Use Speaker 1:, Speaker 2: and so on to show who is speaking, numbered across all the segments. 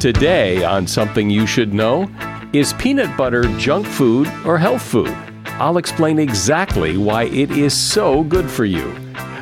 Speaker 1: Today, on Something You Should Know, is peanut butter junk food or health food? I'll explain exactly why it is so good for you.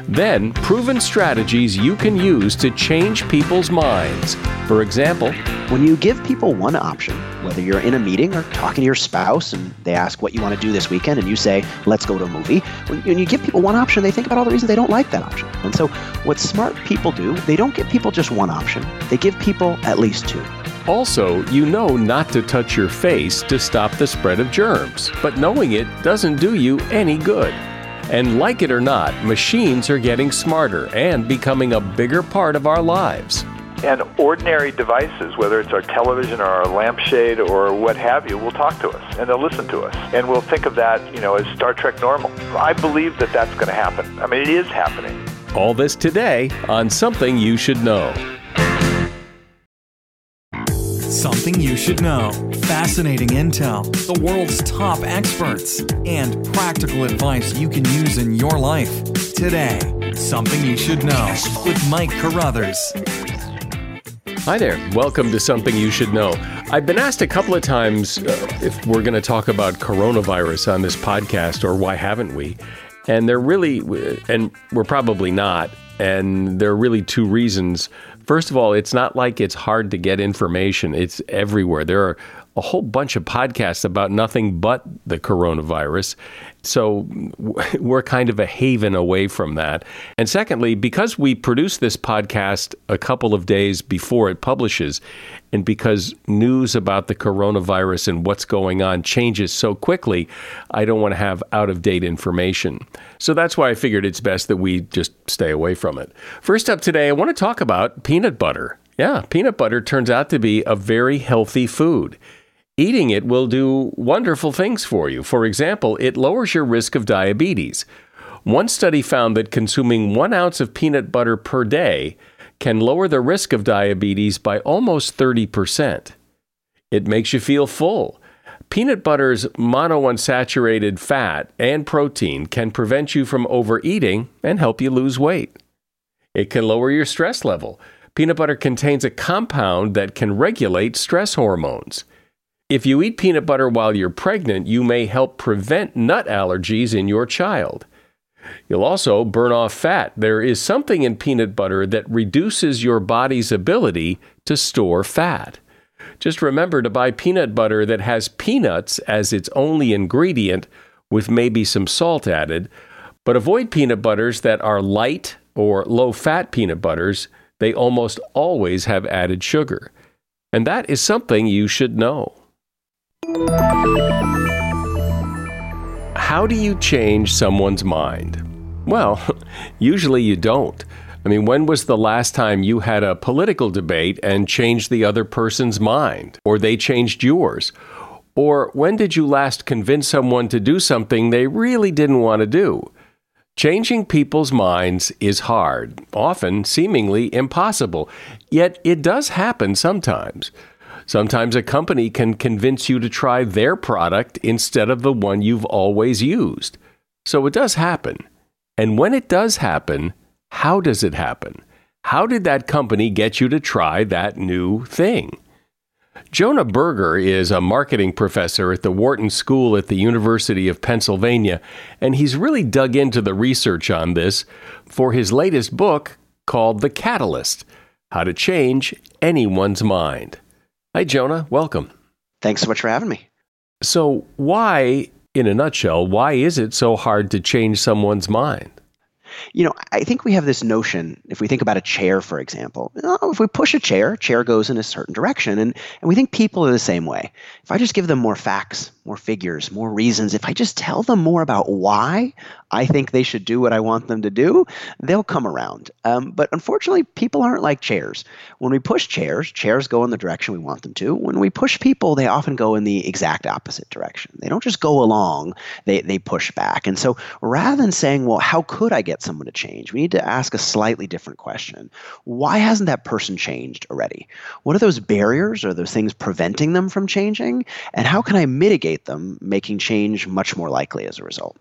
Speaker 1: Then, proven strategies you can use to change people's minds. For example,
Speaker 2: when you give people one option, whether you're in a meeting or talking to your spouse and they ask what you want to do this weekend and you say, let's go to a movie, when you give people one option, they think about all the reasons they don't like that option. And so, what smart people do, they don't give people just one option, they give people at least two.
Speaker 1: Also, you know not to touch your face to stop the spread of germs, but knowing it doesn't do you any good. And like it or not, machines are getting smarter and becoming a bigger part of our lives.
Speaker 3: And ordinary devices, whether it's our television or our lampshade or what have you, will talk to us and they'll listen to us. And we'll think of that, you know, as Star Trek normal. I believe that that's going to happen. I mean, it is happening.
Speaker 1: All this today on Something You Should Know.
Speaker 4: Something you should know. Fascinating intel, the world's top experts, and practical advice you can use in your life. Today, Something You Should Know with Mike Carruthers.
Speaker 1: Hi there. Welcome to Something You Should Know. I've been asked a couple of times uh, if we're going to talk about coronavirus on this podcast or why haven't we? And they're really, and we're probably not. And there are really two reasons. First of all, it's not like it's hard to get information, it's everywhere. There are a whole bunch of podcasts about nothing but the coronavirus. So we're kind of a haven away from that. And secondly, because we produce this podcast a couple of days before it publishes, and because news about the coronavirus and what's going on changes so quickly, I don't want to have out of date information. So that's why I figured it's best that we just stay away from it. First up today, I want to talk about peanut butter. Yeah, peanut butter turns out to be a very healthy food. Eating it will do wonderful things for you. For example, it lowers your risk of diabetes. One study found that consuming one ounce of peanut butter per day can lower the risk of diabetes by almost 30%. It makes you feel full. Peanut butter's monounsaturated fat and protein can prevent you from overeating and help you lose weight. It can lower your stress level. Peanut butter contains a compound that can regulate stress hormones. If you eat peanut butter while you're pregnant, you may help prevent nut allergies in your child. You'll also burn off fat. There is something in peanut butter that reduces your body's ability to store fat. Just remember to buy peanut butter that has peanuts as its only ingredient, with maybe some salt added. But avoid peanut butters that are light or low fat peanut butters. They almost always have added sugar. And that is something you should know. How do you change someone's mind? Well, usually you don't. I mean, when was the last time you had a political debate and changed the other person's mind, or they changed yours? Or when did you last convince someone to do something they really didn't want to do? Changing people's minds is hard, often seemingly impossible, yet it does happen sometimes. Sometimes a company can convince you to try their product instead of the one you've always used. So it does happen. And when it does happen, how does it happen? How did that company get you to try that new thing? Jonah Berger is a marketing professor at the Wharton School at the University of Pennsylvania, and he's really dug into the research on this for his latest book called The Catalyst How to Change Anyone's Mind. Hi, Jonah. Welcome.
Speaker 2: Thanks so much for having me.
Speaker 1: So, why, in a nutshell, why is it so hard to change someone's mind?
Speaker 2: You know, I think we have this notion, if we think about a chair, for example, oh, if we push a chair, chair goes in a certain direction. And, and we think people are the same way. If I just give them more facts, more figures, more reasons, if I just tell them more about why I think they should do what I want them to do, they'll come around. Um, but unfortunately, people aren't like chairs. When we push chairs, chairs go in the direction we want them to. When we push people, they often go in the exact opposite direction. They don't just go along, they, they push back. And so rather than saying, well, how could I get someone to change? We need to ask a slightly different question. Why hasn't that person changed already? What are those barriers or those things preventing them from changing? And how can I mitigate them, making change much more likely as a result?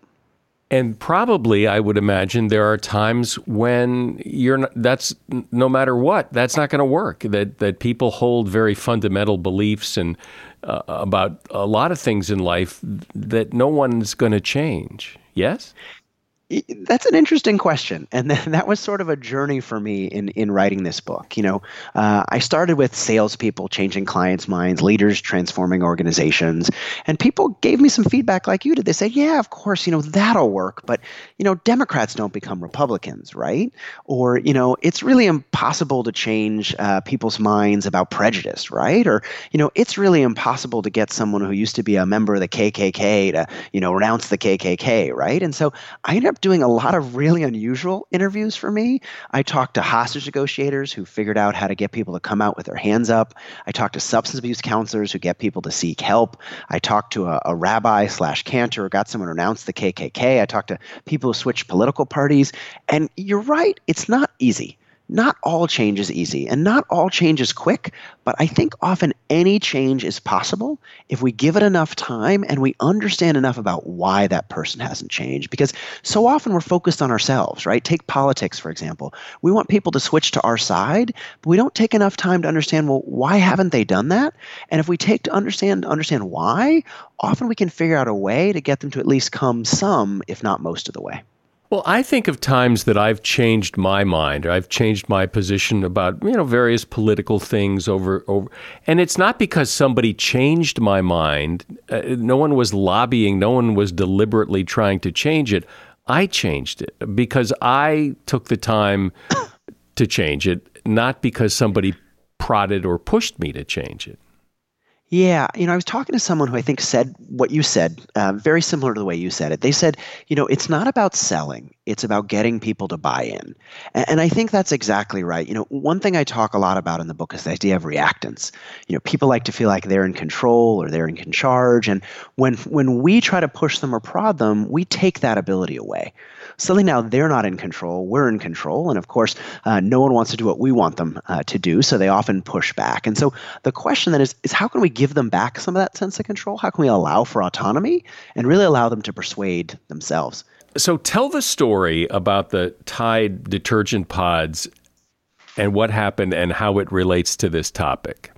Speaker 1: And probably, I would imagine there are times when you're not, that's no matter what, that's not going to work. That that people hold very fundamental beliefs and uh, about a lot of things in life that no one's going to change. Yes.
Speaker 2: That's an interesting question, and that was sort of a journey for me in in writing this book. You know, uh, I started with salespeople changing clients' minds, leaders transforming organizations, and people gave me some feedback like you did. They said, "Yeah, of course, you know that'll work, but you know, Democrats don't become Republicans, right? Or you know, it's really impossible to change uh, people's minds about prejudice, right? Or you know, it's really impossible to get someone who used to be a member of the KKK to you know renounce the KKK, right? And so I ended up up doing a lot of really unusual interviews for me. I talked to hostage negotiators who figured out how to get people to come out with their hands up. I talked to substance abuse counselors who get people to seek help. I talked to a, a rabbi slash cantor who got someone to renounce the KKK. I talked to people who switched political parties. And you're right, it's not easy not all change is easy and not all change is quick, but I think often any change is possible if we give it enough time and we understand enough about why that person hasn't changed. Because so often we're focused on ourselves, right? Take politics, for example. We want people to switch to our side, but we don't take enough time to understand, well, why haven't they done that? And if we take to understand understand why, often we can figure out a way to get them to at least come some, if not most of the way.
Speaker 1: Well, I think of times that I've changed my mind or I've changed my position about, you know, various political things over over and it's not because somebody changed my mind. Uh, no one was lobbying, no one was deliberately trying to change it. I changed it because I took the time to change it, not because somebody prodded or pushed me to change it.
Speaker 2: Yeah, you know, I was talking to someone who I think said what you said, uh, very similar to the way you said it. They said, you know, it's not about selling; it's about getting people to buy in, and, and, I think that's exactly right. You know, one thing I talk a lot about in the book is the idea of reactance. You know, people like to feel like they're in control or they're in charge, and when when we try to push them or prod them, we take that ability away. Suddenly now they're not in control, we're in control. And of course, uh, no one wants to do what we want them uh, to do, so they often push back. And so the question then is, is how can we give them back some of that sense of control? How can we allow for autonomy and really allow them to persuade themselves?
Speaker 1: So tell the story about the Tide detergent pods and what happened and how it relates to this topic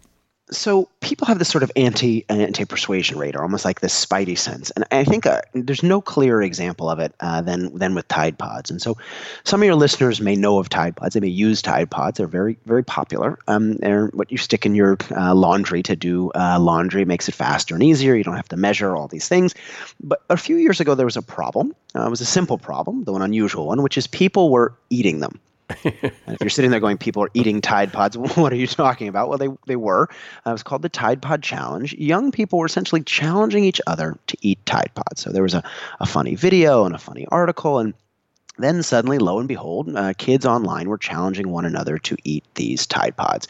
Speaker 2: so people have this sort of anti anti persuasion radar, almost like this spidey sense, and I think uh, there's no clearer example of it uh, than than with Tide Pods. And so, some of your listeners may know of Tide Pods. They may use Tide Pods. They're very very popular. Um, they're what you stick in your uh, laundry to do uh, laundry. Makes it faster and easier. You don't have to measure all these things. But a few years ago, there was a problem. Uh, it was a simple problem, though an unusual one, which is people were eating them if you're sitting there going, people are eating Tide Pods, what are you talking about? Well, they, they were. Uh, it was called the Tide Pod Challenge. Young people were essentially challenging each other to eat Tide Pods. So there was a, a funny video and a funny article. And then suddenly, lo and behold, uh, kids online were challenging one another to eat these Tide Pods.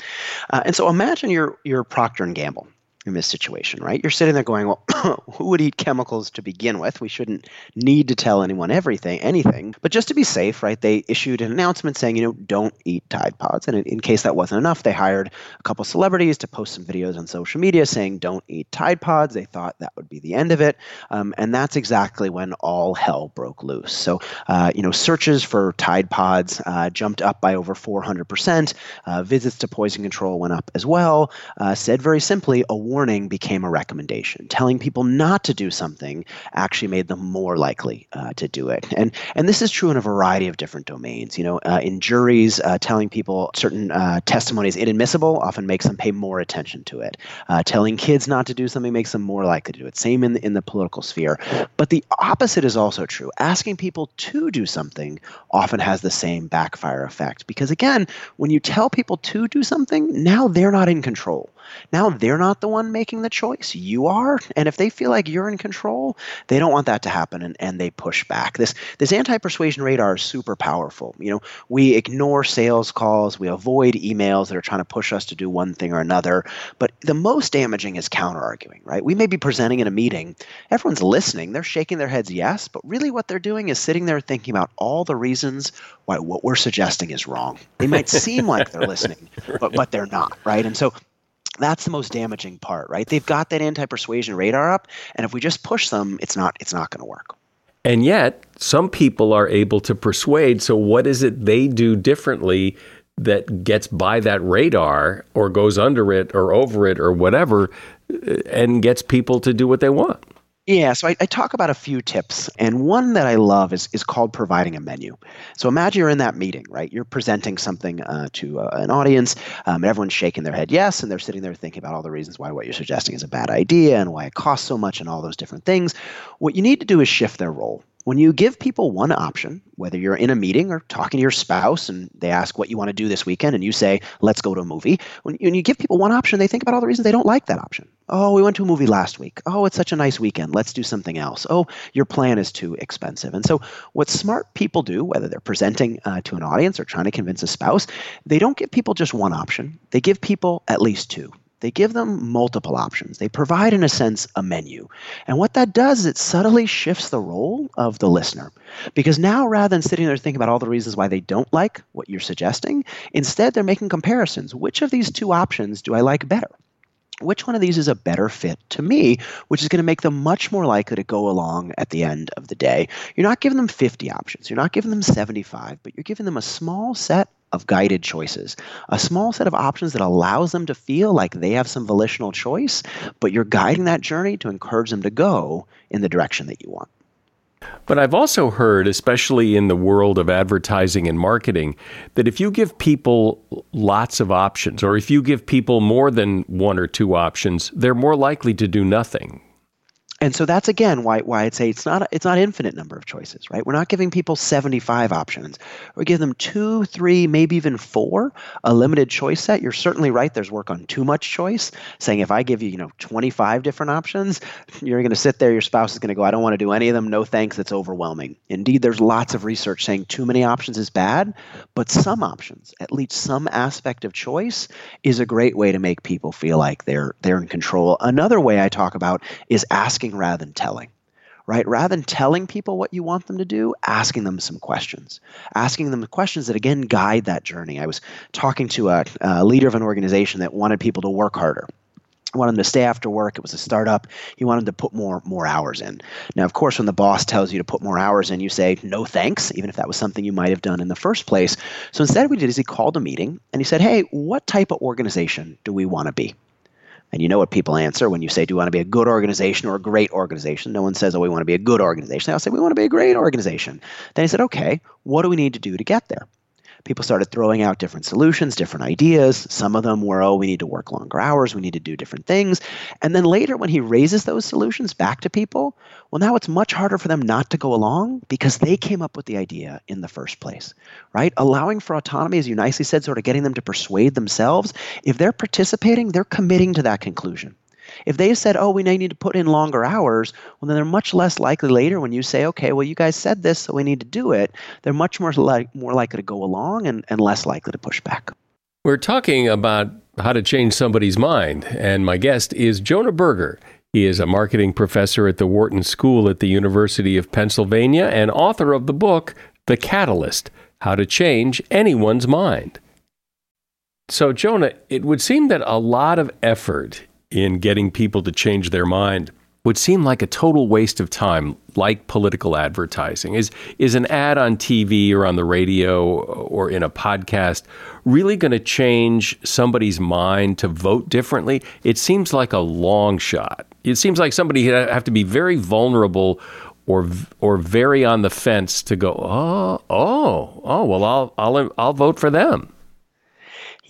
Speaker 2: Uh, and so imagine you're, you're Procter & Gamble in this situation, right? You're sitting there going, well, who would eat chemicals to begin with? We shouldn't need to tell anyone everything, anything. But just to be safe, right, they issued an announcement saying, you know, don't eat Tide Pods. And in, in case that wasn't enough, they hired a couple celebrities to post some videos on social media saying, don't eat Tide Pods. They thought that would be the end of it. Um, and that's exactly when all hell broke loose. So, uh, you know, searches for Tide Pods uh, jumped up by over 400%. Uh, visits to poison control went up as well. Uh, said very simply, a warning became a recommendation. Telling people not to do something actually made them more likely uh, to do it. And and this is true in a variety of different domains. You know, uh, in juries, uh, telling people certain uh, testimony is inadmissible often makes them pay more attention to it. Uh, telling kids not to do something makes them more likely to do it. Same in the, in the political sphere. But the opposite is also true. Asking people to do something often has the same backfire effect because again, when you tell people to do something, now they're not in control. Now they're not the one making the choice. You are. And if they feel like you're in control, they don't want that to happen and, and they push back. This this anti-persuasion radar is super powerful. You know, we ignore sales calls, we avoid emails that are trying to push us to do one thing or another. But the most damaging is counter arguing, right? We may be presenting in a meeting, everyone's listening, they're shaking their heads yes, but really what they're doing is sitting there thinking about all the reasons why what we're suggesting is wrong. They might seem like they're listening, but but they're not, right? And so that's the most damaging part, right? They've got that anti-persuasion radar up, and if we just push them, it's not it's not going to work.
Speaker 1: And yet, some people are able to persuade. So, what is it they do differently that gets by that radar or goes under it or over it or whatever uh, and gets people to do what they want?
Speaker 2: Yeah, so I, I, talk about a few tips, and one that I love is is called providing a menu. So imagine you're in that meeting, right? You're presenting something uh, to uh, an audience, um, and everyone's shaking their head yes, and they're sitting there thinking about all the reasons why what you're suggesting is a bad idea and why it costs so much and all those different things. What you need to do is shift their role when you give people one option, whether you're in a meeting or talking to your spouse and they ask what you want to do this weekend and you say, let's go to a movie, when, you give people one option, they think about all the reasons they don't like that option. Oh, we went to a movie last week. Oh, it's such a nice weekend. Let's do something else. Oh, your plan is too expensive. And so, what smart people do, whether they're presenting uh, to an audience or trying to convince a spouse, they don't give people just one option. They give people at least two. They give them multiple options. They provide, in a sense, a menu. And what that does is it subtly shifts the role of the listener. Because now, rather than sitting there thinking about all the reasons why they don't like what you're suggesting, instead they're making comparisons. Which of these two options do I like better? which one of these is a better fit to me, which is going to make them much more likely to go along at the end of the day. You're not giving them 50 options, you're not giving them 75, but you're giving them a small set of guided choices, a small set of options that allows them to feel like they have some volitional choice, but you're guiding that journey to encourage them to go in the direction that you want.
Speaker 1: But I've also heard, especially in the world of advertising and marketing, that if you give people lots of options, or if you give people more than one or two options, they're more likely to do nothing
Speaker 2: and so that's again why why I'd say it's not it's not infinite number of choices, right? We're not giving people 75 options. We give them two, three, maybe even four, a limited choice set. You're certainly right. There's work on too much choice. Saying if I give you, you know, 25 different options, you're going to sit there. Your spouse is going to go, I don't want to do any of them. No thanks. It's overwhelming. Indeed, there's lots of research saying too many options is bad, but some options, at least some aspect of choice, is a great way to make people feel like they're they're in control. Another way I talk about is asking asking rather than telling right? Rather than telling people what you want them to do, asking them some questions, asking them questions that again guide that journey. I was talking to a, a leader of an organization that wanted people to work harder wanted them to stay after work. It was a startup. He wanted to put more more hours in. Now, of course, when the boss tells you to put more hours in, you say no thanks, even if that was something you might have done in the first place. So instead, what he did is he called a meeting and he said, "Hey, what type of organization do we want to be?" And you know what people answer when you say, Do you want to be a good organization or a great organization? No one says, Oh, we want to be a good organization. They all say, We want to be a great organization. Then he said, Okay, what do we need to do to get there? People started throwing out different solutions, different ideas. Some of them were, oh, we need to work longer hours, we need to do different things. And then later, when he raises those solutions back to people, well, now it's much harder for them not to go along because they came up with the idea in the first place, right? Allowing for autonomy, as you nicely said, sort of getting them to persuade themselves. If they're participating, they're committing to that conclusion. If they said, oh, we need to put in longer hours, well, then they're much less likely later when you say, okay, well, you guys said this, so we need to do it. They're much more, li- more likely to go along and, and less likely to push back.
Speaker 1: We're talking about how to change somebody's mind, and my guest is Jonah Berger. He is a marketing professor at the Wharton School at the University of Pennsylvania and author of the book, The Catalyst How to Change Anyone's Mind. So, Jonah, it would seem that a lot of effort in getting people to change their mind would seem like a total waste of time, like political advertising. Is, is an ad on TV or on the radio or in a podcast really going to change somebody's mind to vote differently? It seems like a long shot. It seems like somebody have to be very vulnerable or or very on the fence to go, oh, oh, oh, well, I'll I'll I'll vote for them.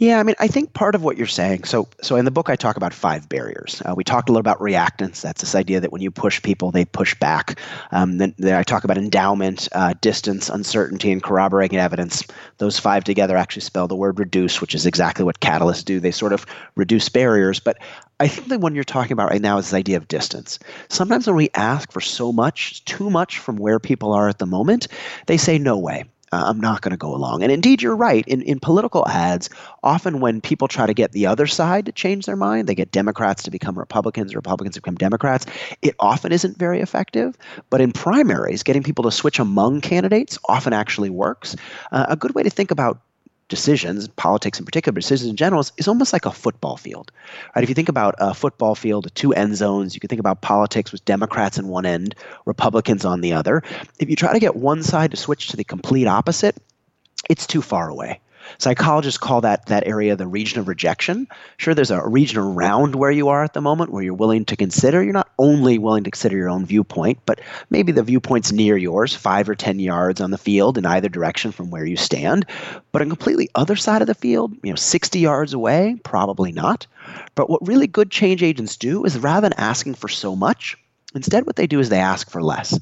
Speaker 2: Yeah, I mean, I think part of what you're saying. So, so in the book, I talk about five barriers. Uh, we talked a little about reactance. That's this idea that when you push people, they push back. Um, then, then I talk about endowment, uh, distance, uncertainty, and corroborating evidence. Those five together actually spell the word reduce, which is exactly what catalysts do. They sort of reduce barriers. But I think the one you're talking about right now is this idea of distance. Sometimes when we ask for so much, too much from where people are at the moment, they say no way uh, I'm not going to go along. And indeed, you're right. In, in political ads, often when people try to get the other side to change their mind, they get Democrats to become Republicans, Republicans to become Democrats. It often isn't very effective. But in primaries, getting people to switch among candidates often actually works. Uh, a good way to think about decisions, politics in particular, but decisions in general, is, is, almost like a football field. Right? If you think about a football field, two end zones, you can think about politics with Democrats in one end, Republicans on the other. If you try to get one side to switch to the complete opposite, it's too far away. Psychologists call that that area the region of rejection. Sure, there's a region around where you are at the moment where you're willing to consider. You're not only willing to consider your own viewpoint, but maybe the viewpoint's near yours, five or ten yards on the field in either direction from where you stand. But a completely other side of the field, you know, 60 yards away, probably not. But what really good change agents do is rather than asking for so much, instead what they do is they ask for less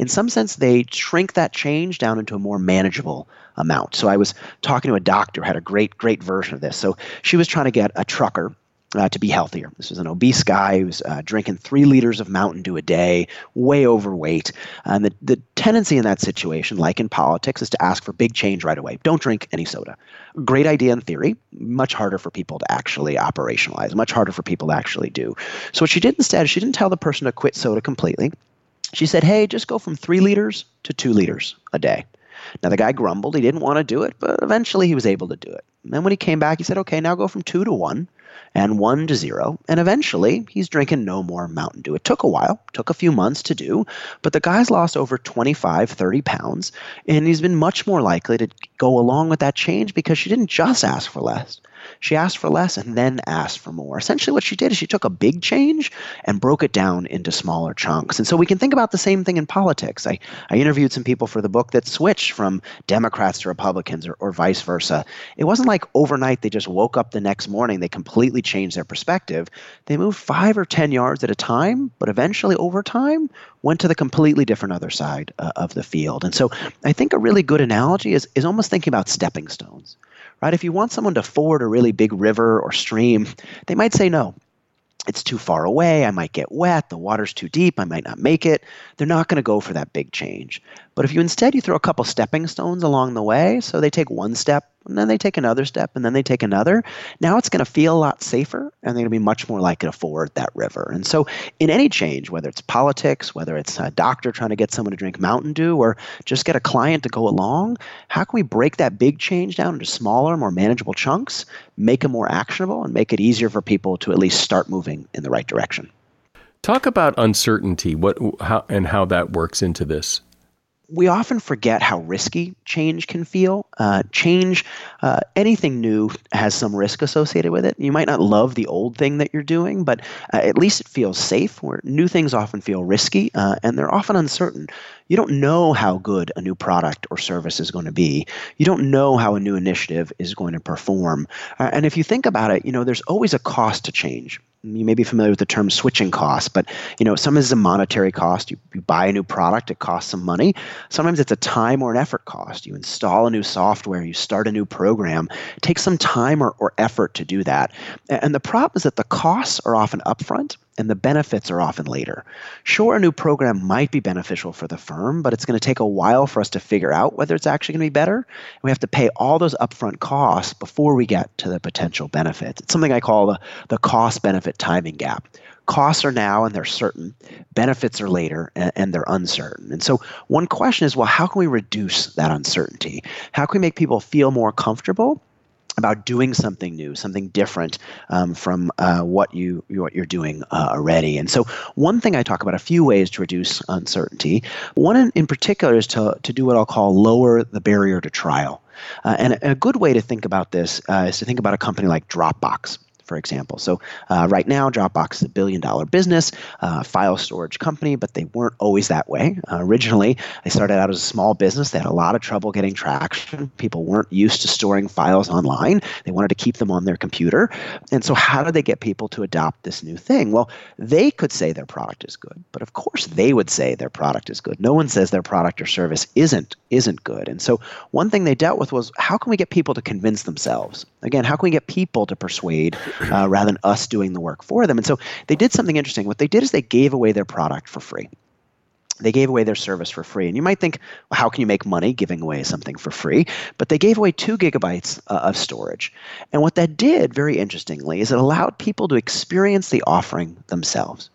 Speaker 2: in some sense, they shrink that change down into a more manageable amount. So I was talking to a doctor, had a great, great version of this. So she was trying to get a trucker uh, to be healthier. This was an obese guy who was uh, drinking three liters of Mountain Dew a day, way overweight. And the, the tendency in that situation, like in politics, is to ask for big change right away. Don't drink any soda. Great idea in theory, much harder for people to actually operationalize, much harder for people to actually do. So what she did instead is she didn't tell the person to quit soda completely. She said, hey, just go from three liters to two liters a day. Now, the guy grumbled. He didn't want to do it, but eventually he was able to do it. And then when he came back, he said, okay, now go from two to one and one to zero. And eventually he's drinking no more Mountain Dew. It took a while, took a few months to do, but the guy's lost over 25, 30 pounds, and he's been much more likely to go along with that change because she didn't just ask for less. She asked for less and then asked for more. Essentially, what she did is she took a big change and broke it down into smaller chunks. And so we can think about the same thing in politics. I, I interviewed some people for the book that switched from Democrats to Republicans or, or vice versa. It wasn't like overnight they just woke up the next morning, they completely changed their perspective. They moved five or 10 yards at a time, but eventually over time went to the completely different other side uh, of the field. And so I think a really good analogy is, is almost thinking about stepping stones right? If you want someone to ford a really big river or stream, they might say no. It's too far away. I might get wet. The water's too deep. I might not make it. They're not going to go for that big change. But if you instead you throw a couple stepping stones along the way, so they take one step and then they take another step and then they take another, now it's going to feel a lot safer and they're going to be much more likely to ford that river. And so in any change, whether it's politics, whether it's a doctor trying to get someone to drink Mountain Dew or just get a client to go along, how can we break that big change down into smaller, more manageable chunks, make it more actionable and make it easier for people to at least start moving in the right direction?
Speaker 1: Talk about uncertainty, what how and how that works into this
Speaker 2: we often forget how risky change can feel. Uh, change, uh, anything new has some risk associated with it. You might not love the old thing that you're doing, but uh, at least it feels safe. Where new things often feel risky uh, and they're often uncertain. You don't know how good a new product or service is going to be. You don't know how a new initiative is going to perform. Uh, and if you think about it, you know there's always a cost to change you may be familiar with the term switching cost, but you know, some is a monetary cost. You, you buy a new product, it costs some money. Sometimes it's a time or an effort cost. You install a new software, you start a new program. It takes some time or, or effort to do that. And the problem is that the costs are often upfront and the benefits are often later. Sure, a new program might be beneficial for the firm, but it's going to take a while for us to figure out whether it's actually going to be better. We have to pay all those upfront costs before we get to the potential benefits. It's something I call the, the cost benefit timing gap. Costs are now and they're certain, benefits are later and, and they're uncertain. And so, one question is well, how can we reduce that uncertainty? How can we make people feel more comfortable? About doing something new, something different um, from uh, what you what you're doing uh, already. And so, one thing I talk about a few ways to reduce uncertainty. One in, in particular is to to do what I'll call lower the barrier to trial. Uh, and a, a, good way to think about this uh, is to think about a company like Dropbox for example. So uh, right now, Dropbox is a billion dollar business, uh, file storage company, but they weren't always that way. Uh, originally, they started out as a small business. They had a lot of trouble getting traction. People weren't used to storing files online. They wanted to keep them on their computer. And so, how did they get people to adopt this new thing? Well, they could say their product is good, but of course, they would say their product is good. No one says their product or service isn't isn't good. And so, one thing they dealt with was how can we get people to convince themselves? Again, how can we get people to persuade uh, rather than us doing the work for them. And so they did something interesting. What they did is they gave away their product for free. They gave away their service for free. And you might think, well, how can you make money giving away something for free? But they gave away two gigabytes uh, of storage. And what that did, very interestingly, is it allowed people to experience the offering themselves.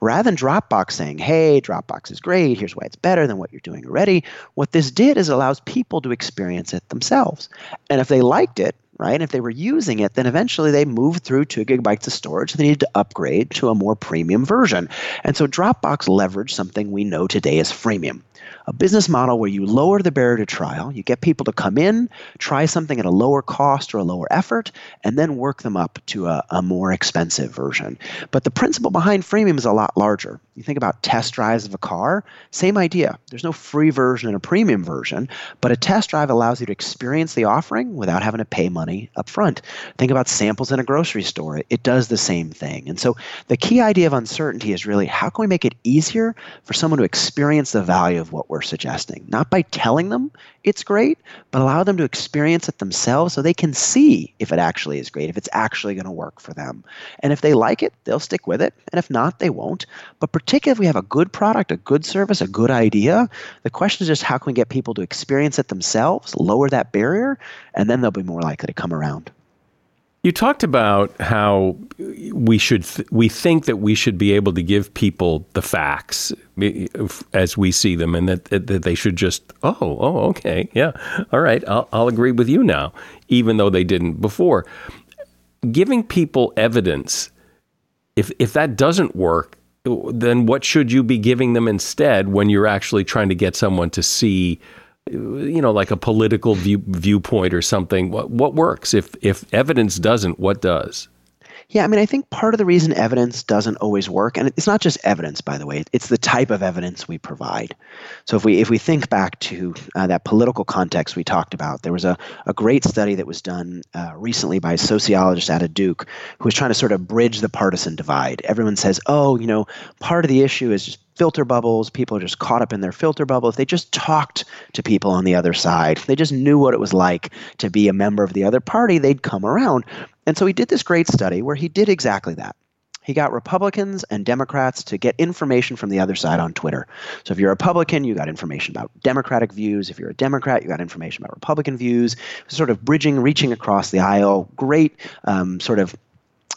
Speaker 2: Rather than Dropbox saying, hey, Dropbox is great, here's why it's better than what you're doing already, what this did is allows people to experience it themselves. And if they liked it, right? If they were using it, then eventually they moved through two gigabytes of storage. They needed to upgrade to a more premium version. And so Dropbox leveraged something we know today as freemium a business model where you lower the barrier to trial, you get people to come in, try something at a lower cost or a lower effort, and then work them up to a, a more expensive version. But the principle behind freemium is a lot larger. You think about test drives of a car, same idea. There's no free version and a premium version, but a test drive allows you to experience the offering without having to pay money up front. Think about samples in a grocery store. It does the same thing. And so the key idea of uncertainty is really how can we make it easier for someone to experience the value of what we're suggesting? Not by telling them it's great, but allow them to experience it themselves so they can see if it actually is great, if it's actually going to work for them. And if they like it, they'll stick with it. And if not, they won't. But particularly if we have a good product, a good service, a good idea, the question is just how can we get people to experience it themselves, lower that barrier, and then they'll be more likely to come around.
Speaker 1: You talked about how we should th- we think that we should be able to give people the facts eh, as we see them, and that, that they should just oh oh okay yeah all right I'll, I'll agree with you now, even though they didn't before. Giving people evidence, if if that doesn't work, then what should you be giving them instead when you're actually trying to get someone to see you know like a political view, viewpoint or something what what works? If if evidence doesn't what does
Speaker 2: yeah, I mean, I think part of the reason evidence doesn't always work, and it's not just evidence, by the way, it's the type of evidence we provide. So if we if we think back to uh, that political context we talked about, there was a, a great study that was done uh, recently by a sociologist out Duke who was trying to sort of bridge the partisan divide. Everyone says, oh, you know, part of the issue is just filter bubbles. People are just caught up in their filter bubble. If they just talked to people on the other side, if they just knew what it was like to be a member of the other party, they'd come around. And so he did this great study where he did exactly that. He got Republicans and Democrats to get information from the other side on Twitter. So if you're a Republican, you got information about Democratic views. If you're a Democrat, you got information about Republican views. Sort of bridging, reaching across the aisle. Great um, sort of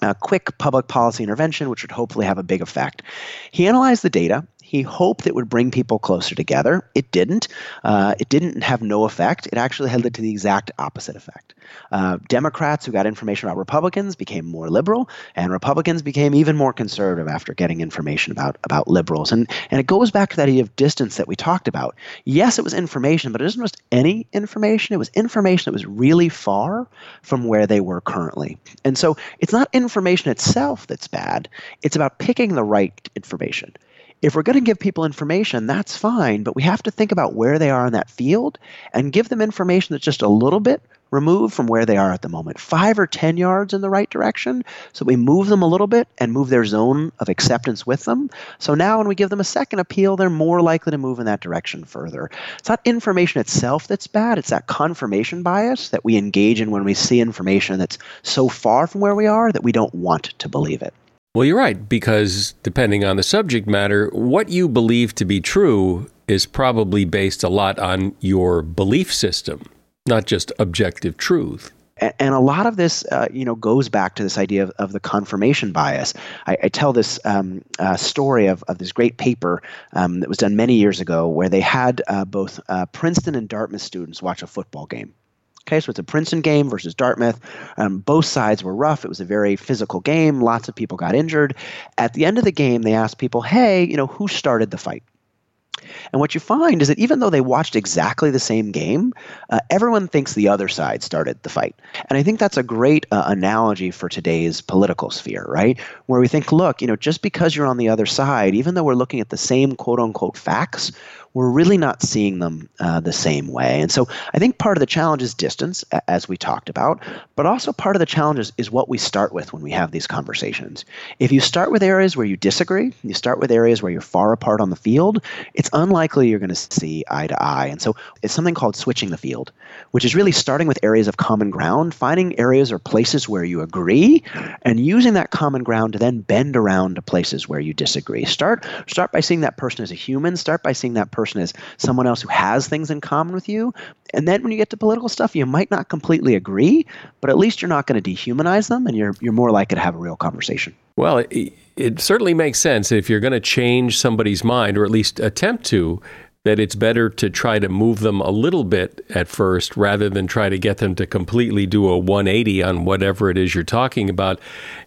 Speaker 2: uh, quick public policy intervention, which would hopefully have a big effect. He analyzed the data he hoped it would bring people closer together. It didn't. Uh, it didn't have no effect. It actually had led to the exact opposite effect. Uh, Democrats who got information about Republicans became more liberal, and Republicans became even more conservative after getting information about, about liberals. And, and it goes back to that idea of distance that we talked about. Yes, it was information, but it wasn't just any information. It was information that was really far from where they were currently. And so it's not information itself that's bad, it's about picking the right information if we're going to give people information, that's fine, but we have to think about where they are in that field and give them information that's just a little bit removed from where they are at the moment, five or 10 yards in the right direction. So we move them a little bit and move their zone of acceptance with them. So now when we give them a second appeal, they're more likely to move in that direction further. It's not information itself that's bad, it's that confirmation bias that we engage in when we see information that's so far from where we are that we don't want to believe it.
Speaker 1: Well, you're right, because depending on the subject matter, what you believe to be true is probably based a lot on your belief system, not just objective truth.
Speaker 2: And a lot of this, uh, you know, goes back to this idea of, of the confirmation bias. I, I tell this um, uh, story of, of this great paper um, that was done many years ago, where they had uh, both uh, Princeton and Dartmouth students watch a football game. Okay, so it's a Princeton game versus Dartmouth. Um, both sides were rough. It was a very physical game. Lots of people got injured. At the end of the game, they asked people, "Hey, you know, who started the fight?" And what you find is that even though they watched exactly the same game, uh, everyone thinks the other side started the fight. And I think that's a great uh, analogy for today's political sphere, right? Where we think, look, you know, just because you're on the other side, even though we're looking at the same quote unquote facts, we're really not seeing them uh, the same way. And so I think part of the challenge is distance, as we talked about, but also part of the challenge is, is what we start with when we have these conversations. If you start with areas where you disagree, you start with areas where you're far apart on the field, it's unlikely you're going to see eye to eye. And so it's something called switching the field, which is really starting with areas of common ground, finding areas or places where you agree, and using that common ground to then bend around to places where you disagree. Start start by seeing that person as a human. Start by seeing that person person as someone else who has things in common with you. And then when you get to political stuff, you might not completely agree, but at least you're not going to dehumanize them and you're, you're more likely to have a real conversation.
Speaker 1: Well, it, it certainly makes sense if you're going to change somebody's mind, or at least attempt to, that it's better to try to move them a little bit at first rather than try to get them to completely do a 180 on whatever it is you're talking about.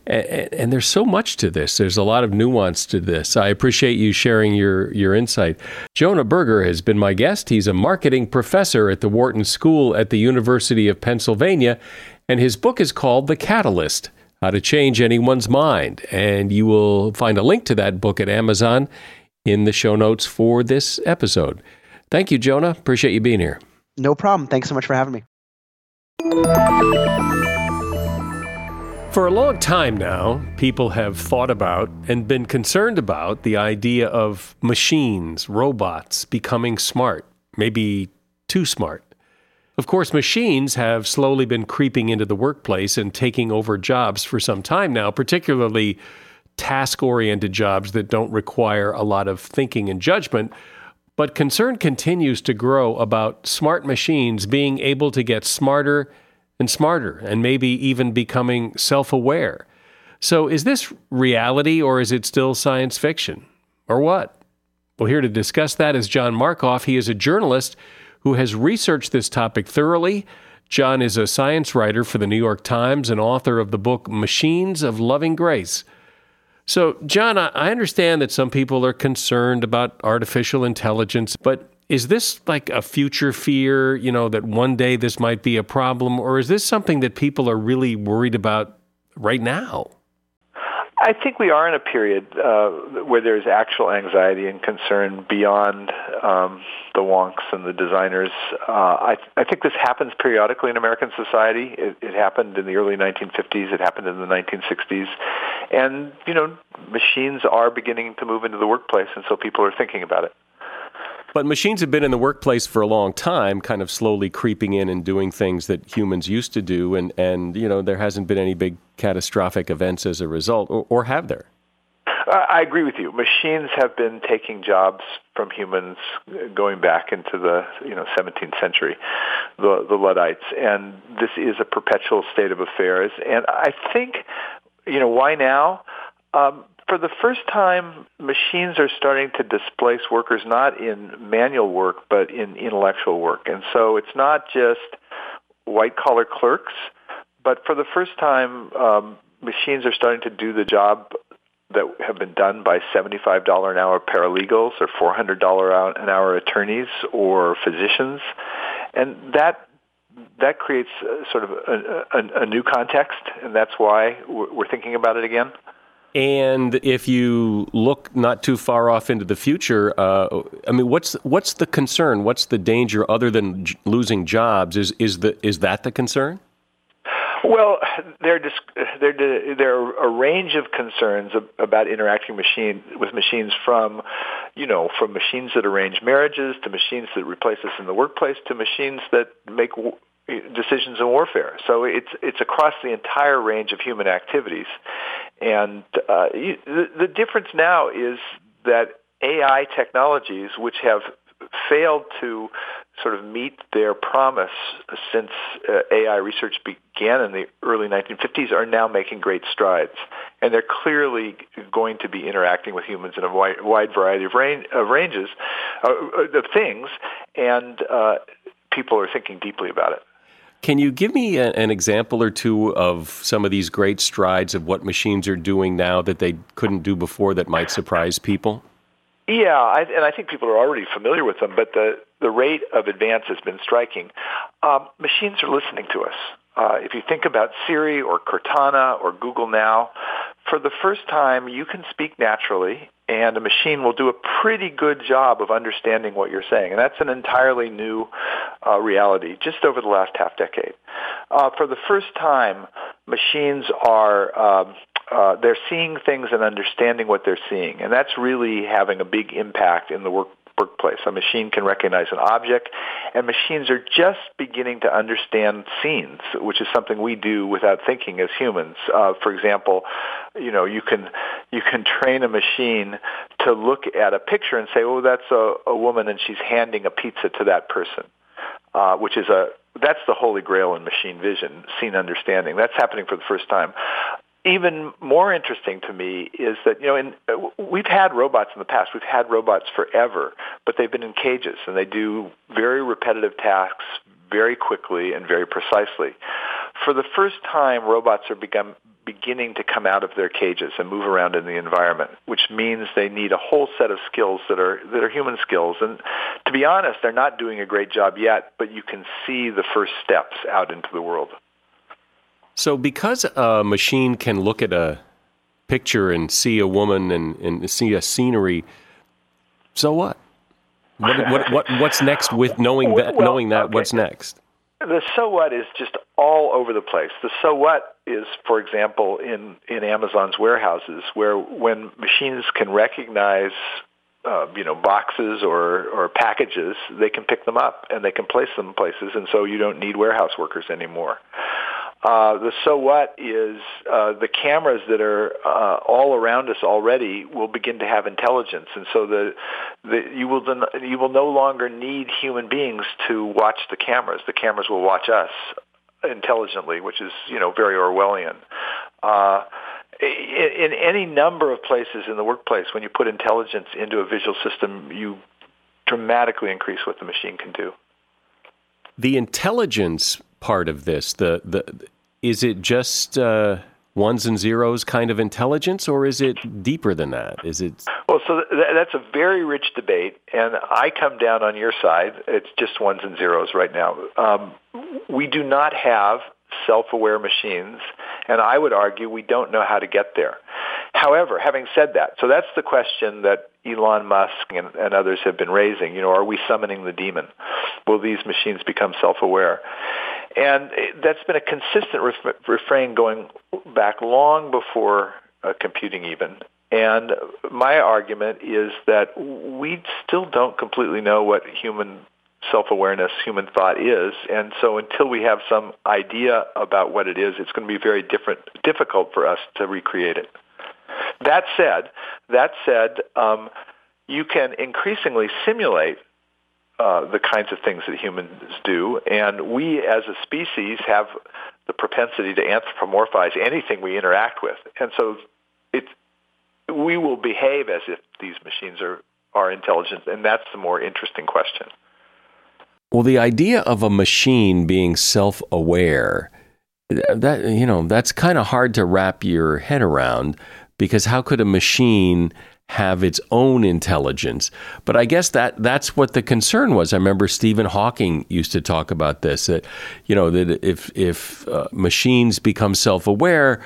Speaker 1: And, and, there's so much to this. There's a lot of nuance to this. I appreciate you sharing your, your insight. Jonah Berger has been my guest. He's a marketing professor at the Wharton School at the University of Pennsylvania, and his book is called The Catalyst How to Change Anyone's Mind. And you will find a link to that book at Amazon in the show notes for this episode. Thank you, Jonah. Appreciate you being here.
Speaker 2: No problem. Thanks so much for having me.
Speaker 1: For a long time now, people have thought about and been concerned about the idea of machines, robots becoming smart, maybe too smart. Of course, machines have slowly been creeping into the workplace and taking over jobs for some time now, particularly task oriented jobs that don't require a lot of thinking and judgment. But concern continues to grow about smart machines being able to get smarter and smarter and maybe even becoming self aware. So, is this reality or is it still science fiction? Or what? Well, here to discuss that is John Markoff. He is a journalist who has researched this topic thoroughly. John is a science writer for the New York Times and author of the book Machines of Loving Grace. So, John, I understand that some people are concerned about artificial intelligence, but is this like a future fear, you know, that one day this might be a problem, or is this something that people are really worried about right now?
Speaker 3: I think we are in a period uh, where there's actual anxiety and concern beyond um, the wonks and the designers. Uh, I, I think this happens periodically in American society. It, it happened in the early 1950s. It happened in the 1960s. And, you know, machines are beginning to move into the workplace, and so people are thinking about it.
Speaker 1: But machines have been in the workplace for a long time, kind of slowly creeping in and doing things that humans used to do, and, and you know there hasn't been any big catastrophic events as a result, or, or have there?
Speaker 3: I agree with you. Machines have been taking jobs from humans going back into the you know 17th century, the the Luddites, and this is a perpetual state of affairs. And I think, you know, why now? Um, for the first time, machines are starting to displace workers not in manual work, but in intellectual work. And so it's not just white collar clerks, but for the first time, um, machines are starting to do the job that have been done by $75 an hour paralegals or $400 an hour attorneys or physicians. And that that creates sort of a, a, a new context, and that's why we're thinking about it again.
Speaker 1: And if you look not too far off into the future, uh, I mean, what's what's the concern? What's the danger other than j- losing jobs? Is is the is that the concern?
Speaker 3: Well, there there there are a range of concerns about interacting machine with machines from, you know, from machines that arrange marriages to machines that replace us in the workplace to machines that make decisions in warfare. So it's it's across the entire range of human activities, and uh, the, the difference now is that AI technologies, which have failed to sort of meet their promise since uh, AI research began in the early 1950s, are now making great strides. And they're clearly going to be interacting with humans in a wide, wide variety of, range, of ranges, uh, of things, and uh, people are thinking deeply about it.
Speaker 1: Can you give me a, an example or two of some of these great strides of what machines are doing now that they couldn't do before that might surprise people?
Speaker 3: Yeah, I, and I think people are already familiar with them, but the, the rate of advance has been striking. Um, machines are listening to us. Uh, if you think about Siri or Cortana or Google Now, for the first time, you can speak naturally, and a machine will do a pretty good job of understanding what you're saying. And that's an entirely new uh, reality just over the last half decade. Uh, for the first time, machines are um, uh, they're seeing things and understanding what they're seeing, and that's really having a big impact in the work workplace. A machine can recognize an object, and machines are just beginning to understand scenes, which is something we do without thinking as humans. Uh, for example, you know, you can you can train a machine to look at a picture and say, "Oh, that's a, a woman, and she's handing a pizza to that person," uh, which is a that's the holy grail in machine vision, scene understanding. That's happening for the first time even more interesting to me is that you know in, we've had robots in the past. We've had robots forever but they've been in cages and they do very repetitive tasks very quickly and very precisely. For the first time robots are become, beginning to come out of their cages and move around in the environment which means they need a whole set of skills that are that are human skills. And to be honest they're not doing a great job yet but you can see the first steps out into the world
Speaker 1: so, because a machine can look at a picture and see a woman and, and see a scenery, so what? What, what, what what's next with knowing that?
Speaker 3: Well,
Speaker 1: knowing that,
Speaker 3: okay.
Speaker 1: what's next?
Speaker 3: The so what is just all over the place. The so what is, for example, in in Amazon's warehouses, where when machines can recognize uh, you know boxes or or packages, they can pick them up and they can place them places, and so you don't need warehouse workers anymore. Uh, the so what is uh, the cameras that are uh, all around us already will begin to have intelligence, and so the, the you will then, you will no longer need human beings to watch the cameras. The cameras will watch us intelligently, which is you know very Orwellian. Uh, in, in any number of places in the workplace, when you put intelligence into a visual system, you dramatically increase what the machine can do.
Speaker 1: The intelligence part of this? The the is it just uh, ones and zeros kind of intelligence, or is it deeper than that? Is it?
Speaker 3: Well, so th- that's a very rich debate, and I come down on your side. It's just ones and zeros right now. Um, we do not have self-aware machines, and I would argue we don't know how to get there. However, having said that, so that's the question that Elon Musk and, and others have been raising. You know, are we summoning the demon? Will these machines become self-aware? And that's been a consistent ref- refrain going back long before uh, computing even. And my argument is that we still don't completely know what human self-awareness, human thought is. And so until we have some idea about what it is, it's going to be very different, difficult for us to recreate it. That said, that said, um, you can increasingly simulate uh, the kinds of things that humans do, and we as a species have the propensity to anthropomorphize anything we interact with, and so it we will behave as if these machines are are intelligent, and that's the more interesting question.
Speaker 1: Well, the idea of a machine being self-aware, that you know, that's kind of hard to wrap your head around because how could a machine have its own intelligence. But I guess that that's what the concern was. I remember Stephen Hawking used to talk about this that you know that if if uh, machines become self-aware,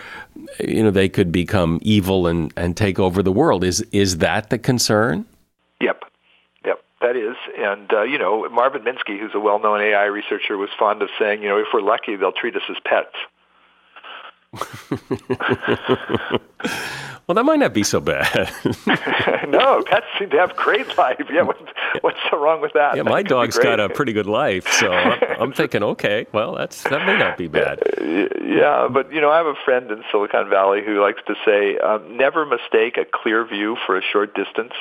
Speaker 1: you know they could become evil and and take over the world. Is is that the concern?
Speaker 3: Yep. Yep, that is. And, uh, you know, Marvin Minsky, who's a well-known AI researcher, was fond of saying, you know, if we're lucky, they'll treat us as pets.
Speaker 1: Well, that might not be so bad.
Speaker 3: no, pets seem to have great life. Yeah, what's, what's so wrong with that?
Speaker 1: Yeah,
Speaker 3: that
Speaker 1: my dog's got a pretty good life, so I'm, I'm, thinking, okay, well, that's that may not be bad.
Speaker 3: Yeah, but you know, I have a friend in Silicon Valley who likes to say, um, "Never mistake a clear view for a short distance."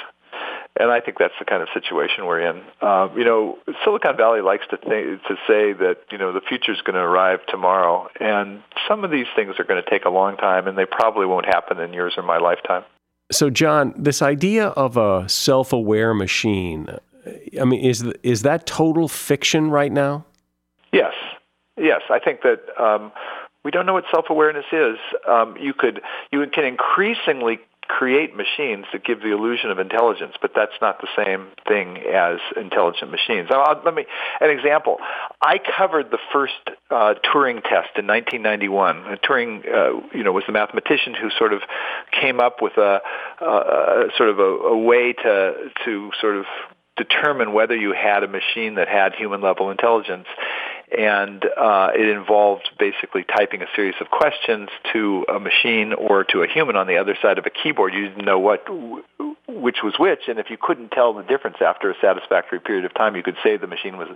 Speaker 3: And I think that's the kind of situation we're in. Uh, you know, Silicon Valley likes to think, to say that you know the future is going to arrive tomorrow, and some of these things are going to take a long time, and they probably won't happen in yours or my lifetime.
Speaker 1: So, John, this idea of a self-aware machine, I mean, is is that total fiction right now?
Speaker 3: Yes, yes. I think that. Um, we don't know what self-awareness is. Um, you could you can increasingly create machines that give the illusion of intelligence, but that's not the same thing as intelligent machines. I'll, let me an example. I covered the first uh, Turing test in 1991. And Turing, uh, you know, was the mathematician who sort of came up with a, a sort of a, a way to to sort of determine whether you had a machine that had human level intelligence and uh, it involved basically typing a series of questions to a machine or to a human on the other side of a keyboard. You didn't know what which was which, and if you couldn't tell the difference after a satisfactory period of time, you could say the machine was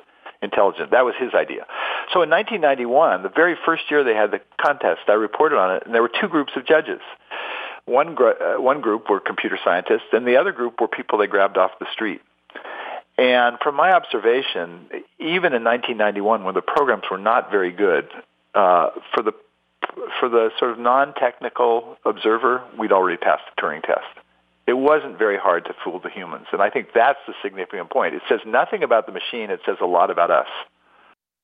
Speaker 3: intelligent. That was his idea. So in 1991, the very first year they had the contest, I reported on it, and there were two groups of judges. One, gr- uh, one group were computer scientists, and the other group were people they grabbed off the street. And from my observation, even in 1991, when the programs were not very good, uh, for the for the sort of non-technical observer, we'd already passed the Turing test. It wasn't very hard to fool the humans, and I think that's the significant point. It says nothing about the machine; it says a lot about us.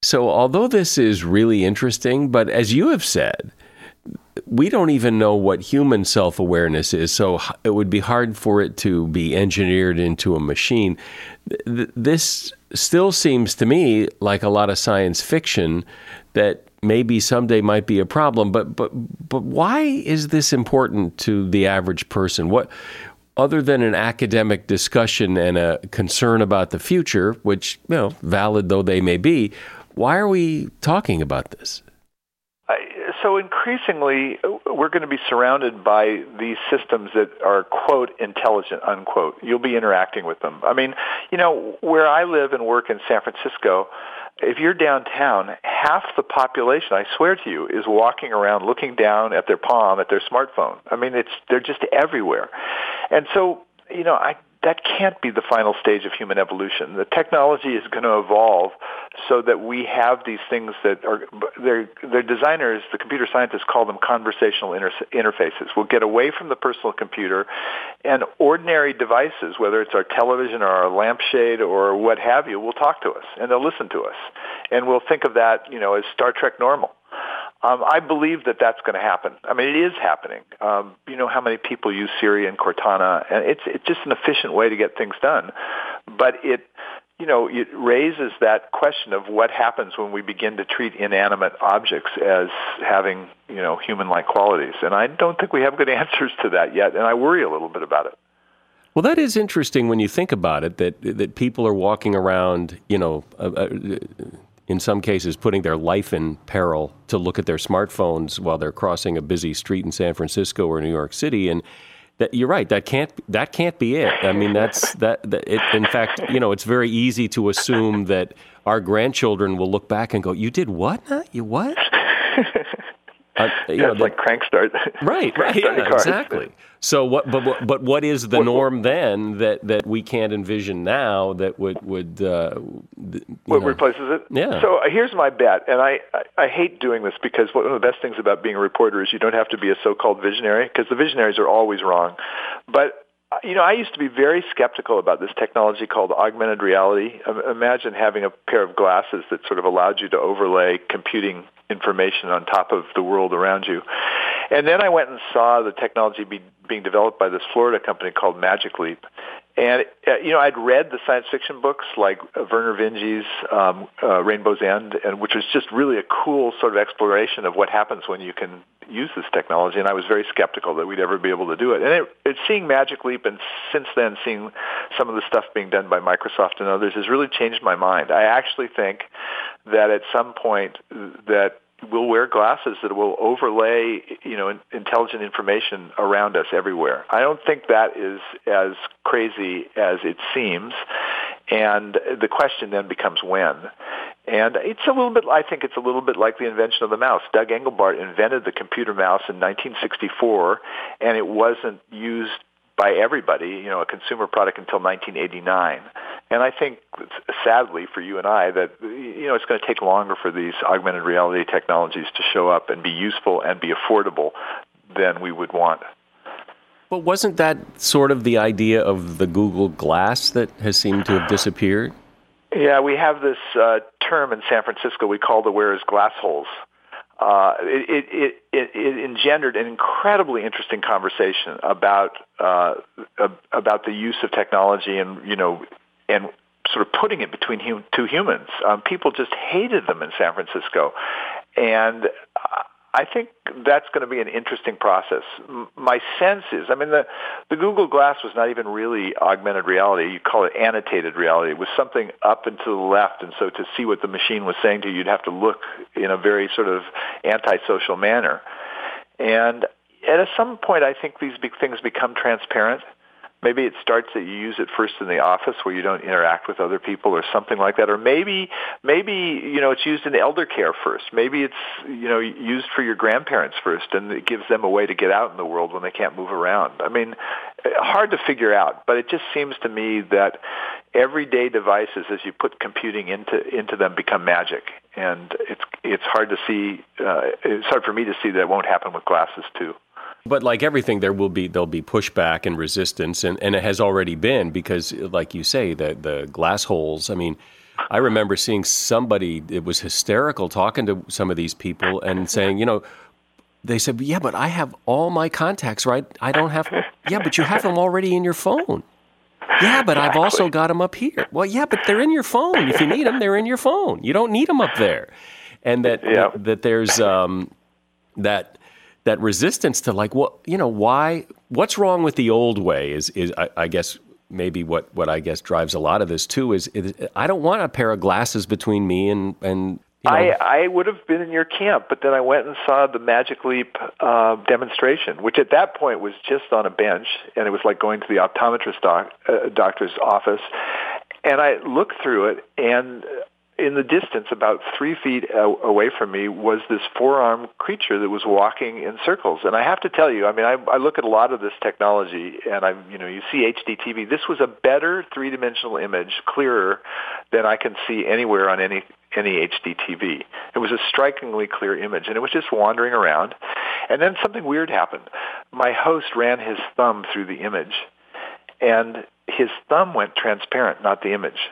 Speaker 1: So, although this is really interesting, but as you have said, we don't even know what human self awareness is, so it would be hard for it to be engineered into a machine. This still seems to me like a lot of science fiction that maybe someday might be a problem. But but but why is this important to the average person? What other than an academic discussion and a concern about the future, which you know valid though they may be, why are we talking about this?
Speaker 3: So increasingly, we're going to be surrounded by these systems that are quote intelligent unquote. You'll be interacting with them. I mean, you know, where I live and work in San Francisco, if you're downtown, half the population, I swear to you, is walking around looking down at their palm at their smartphone. I mean, it's they're just everywhere. And so, you know, I that can't be the final stage of human evolution. The technology is going to evolve so that we have these things that are their their designers, the computer scientists call them conversational inter- interfaces. We'll get away from the personal computer and ordinary devices, whether it's our television or our lampshade or what have you, will talk to us and they'll listen to us. And we'll think of that, you know, as Star Trek normal. Um, I believe that that's going to happen. I mean, it is happening. Um, you know how many people use Siri and Cortana, and it's it's just an efficient way to get things done. But it, you know, it raises that question of what happens when we begin to treat inanimate objects as having, you know, human-like qualities. And I don't think we have good answers to that yet, and I worry a little bit about it.
Speaker 1: Well, that is interesting when you think about it. That that people are walking around, you know, uh, uh, in some cases putting their life in peril to look at their smartphones while they're crossing a busy street in San Francisco or New York City and that you're right that can't that can't be it. I mean that's that, that it, in fact you know it's very easy to assume that our grandchildren will look back and go you did what you what
Speaker 3: Uh, you yeah, know, the, like crank start.
Speaker 1: Right, right, yeah, exactly. So what? But but what is the norm then that, that we can't envision now that would would uh,
Speaker 3: what know. replaces it?
Speaker 1: Yeah.
Speaker 3: So uh, here's my bet, and I, I I hate doing this because one of the best things about being a reporter is you don't have to be a so-called visionary because the visionaries are always wrong. But Uh, you know, I used to be very skeptical about this technology called augmented reality. Imagine having a pair of glasses that sort of allowed you to overlay computing information on top of the world around you. And then I went and saw the technology be, being developed by this Florida company called Magic Leap. And uh, you know, I'd read the science fiction books like uh, Vernor Vinge's um, uh, Rainbow's End, and which was just really a cool sort of exploration of what happens when you can use this technology. And I was very skeptical that we'd ever be able to do it. And it, it, seeing Magic Leap, and since then seeing some of the stuff being done by Microsoft and others, has really changed my mind. I actually think that at some point that we'll wear glasses that will overlay, you know, intelligent information around us everywhere. I don't think that is as crazy as it seems. And the question then becomes when. And it's a little bit, I think it's a little bit like the invention of the mouse. Doug Engelbart invented the computer mouse in 1964, and it wasn't used by everybody, you know, a consumer product until 1989. And I think, sadly for you and I, that you know it's going to take longer for these augmented reality technologies to show up and be useful and be affordable than we would want.
Speaker 1: But wasn't that sort of the idea of the Google Glass that has seemed to have disappeared?
Speaker 3: Yeah, we have this uh, term in San Francisco we call the wearers glass holes uh, it, it, it, it, engendered an incredibly interesting conversation about uh, about the use of technology and you know and sort of putting it between hum- two humans. Um, people just hated them in San Francisco, and I think that's going to be an interesting process. My sense is, I mean, the, the Google Glass was not even really augmented reality. You call it annotated reality. It was something up and to the left, and so to see what the machine was saying to you, you'd have to look in a very sort of antisocial manner. And at some point, I think these big things become transparent. Maybe it starts that you use it first in the office where you don't interact with other people or something like that. Or maybe, maybe, you know, it's used in elder care first. Maybe it's, you know, used for your grandparents first and it gives them a way to get out in the world when they can't move around. I mean, hard to figure out, but it just seems to me that everyday devices, as you put computing into, into them, become magic. And it's, it's hard to see, uh, it's hard for me to see that it won't happen with glasses too.
Speaker 1: But like everything, there will be there'll be pushback and resistance, and, and it has already been because, like you say, the the glass holes. I mean, I remember seeing somebody. It was hysterical talking to some of these people and saying, you know, they said, yeah, but I have all my contacts right. I don't have. Yeah, but you have them already in your phone. Yeah, but I've also got them up here. Well, yeah, but they're in your phone. If you need them, they're in your phone. You don't need them up there. And that yeah. that, that, there's um, that that resistance to like what you know why what's wrong with the old way is is I, I, guess maybe what what I guess drives a lot of this too is, is, I don't want a pair of glasses between me and and you know.
Speaker 3: I I would have been in your camp, but then I went and saw the Magic Leap uh, demonstration, which at that point was just on a bench, and it was like going to the optometrist doc, uh, doctor's office. And I looked through it, and in the distance, about three feet away from me, was this four-armed creature that was walking in circles. And I have to tell you, I mean, I, I look at a lot of this technology, and I, you know, you see HD TV. This was a better three-dimensional image, clearer than I can see anywhere on any any HD TV. It was a strikingly clear image, and it was just wandering around. And then something weird happened. My host ran his thumb through the image, and his thumb went transparent, not the image.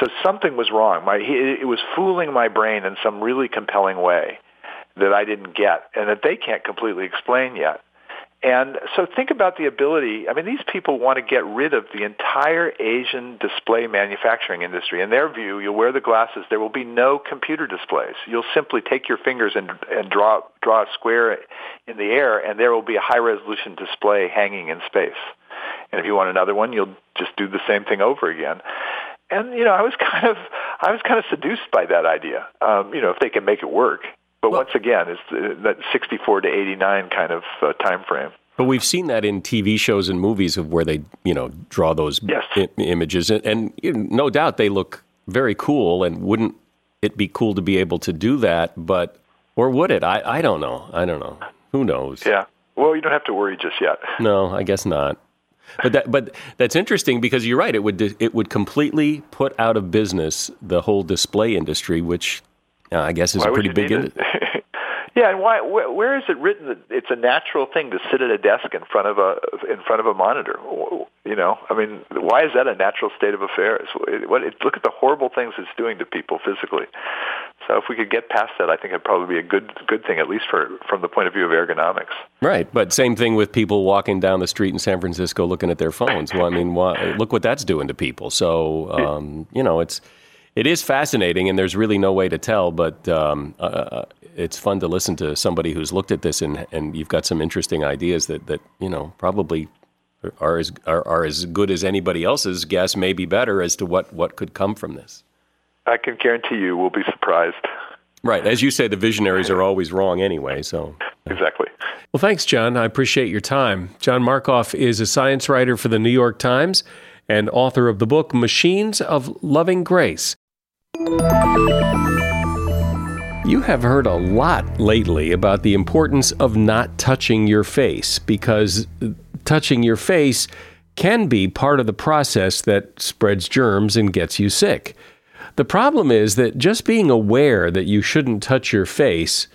Speaker 3: So something was wrong. My, he, it was fooling my brain in some really compelling way that I didn't get and that they can't completely explain yet. And so think about the ability. I mean, these people want to get rid of the entire Asian display manufacturing industry. In their view, you'll wear the glasses. There will be no computer displays. You'll simply take your fingers and, and draw, draw a square in the air, and there will be a high-resolution display hanging in space. And if you want another one, you'll just do the same thing over again and you know, I was kind of I was kind of seduced by that idea. Um, you know, if they can make it work. But well, once again, it's that 64 to 89 kind of uh, time frame.
Speaker 1: But we've seen that in TV shows and movies of where they, you know, draw those yes. I- images, and, and you know, no doubt they look very cool. And wouldn't it be cool to be able to do that? But or would it? I I don't know. I don't know. Who knows?
Speaker 3: Yeah. Well, you don't have to worry just yet.
Speaker 1: No, I guess not. But that, but that's interesting because you're right. It would it would completely put out of business the whole display industry, which uh, I guess is
Speaker 3: why
Speaker 1: a pretty big.
Speaker 3: industry. yeah, and why? Wh- where is it written that it's a natural thing to sit at a desk in front of a in front of a monitor? You know, I mean, why is that a natural state of affairs? What, it, look at the horrible things it's doing to people physically. So if we could get past that, I think it'd probably be a good good thing, at least for from the point of view of ergonomics.
Speaker 1: Right, but same thing with people walking down the street in San Francisco looking at their phones. Well, I mean, why, look what that's doing to people. So um, you know, it's it is fascinating, and there's really no way to tell. But um, uh, uh, it's fun to listen to somebody who's looked at this, and and you've got some interesting ideas that that you know probably are as are, are as good as anybody else's guess, maybe better as to what what could come from this.
Speaker 3: I can guarantee you we'll be surprised.
Speaker 1: Right. As you say, the visionaries are always wrong anyway. So
Speaker 3: Exactly.
Speaker 1: Well, thanks, John. I appreciate your time. John Markoff is a science writer for the New York Times and author of the book Machines of Loving Grace. You have heard a lot lately about the importance of not touching your face because touching your face can be part of the process that spreads germs and gets you sick. The problem is that just being aware that you shouldn't touch your face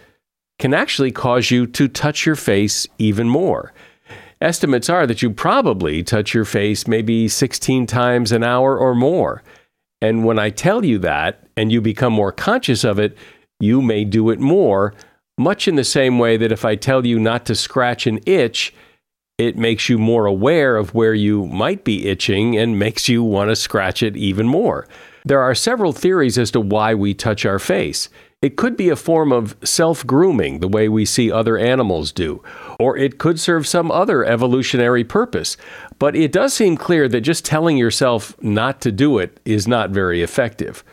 Speaker 1: can actually cause you to touch your face even more. Estimates are that you probably touch your face maybe 16 times an hour or more. And when I tell you that and you become more conscious of it, you may do it more, much in the same way that if I tell you not to scratch an itch, it makes you more aware of where you might be itching and makes you want to scratch it even more. There are several theories as to why we touch our face. It could be a form of self grooming, the way we see other animals do, or it could serve some other evolutionary purpose. But it does seem clear that just telling yourself not to do it is not very effective.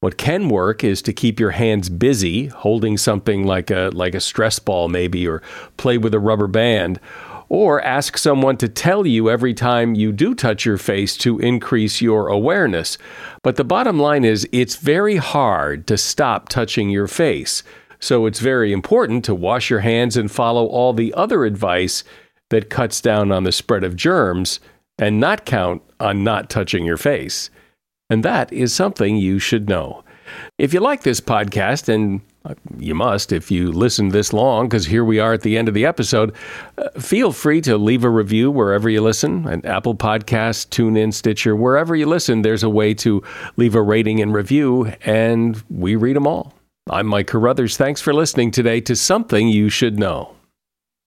Speaker 1: What can work is to keep your hands busy, holding something like a like a stress ball maybe or play with a rubber band, or ask someone to tell you every time you do touch your face to increase your awareness. But the bottom line is, it's very hard to stop touching your face. So it's very important to wash your hands and follow all the other advice that cuts down on the spread of germs and not count on not touching your face. And that is something you should know. If you like this podcast, and you must if you listened this long, because here we are at the end of the episode, uh, feel free to leave a review wherever you listen an Apple Podcast, TuneIn, Stitcher, wherever you listen, there's a way to leave a rating and review, and we read them all. I'm Mike Carruthers. Thanks for listening today to Something You Should Know.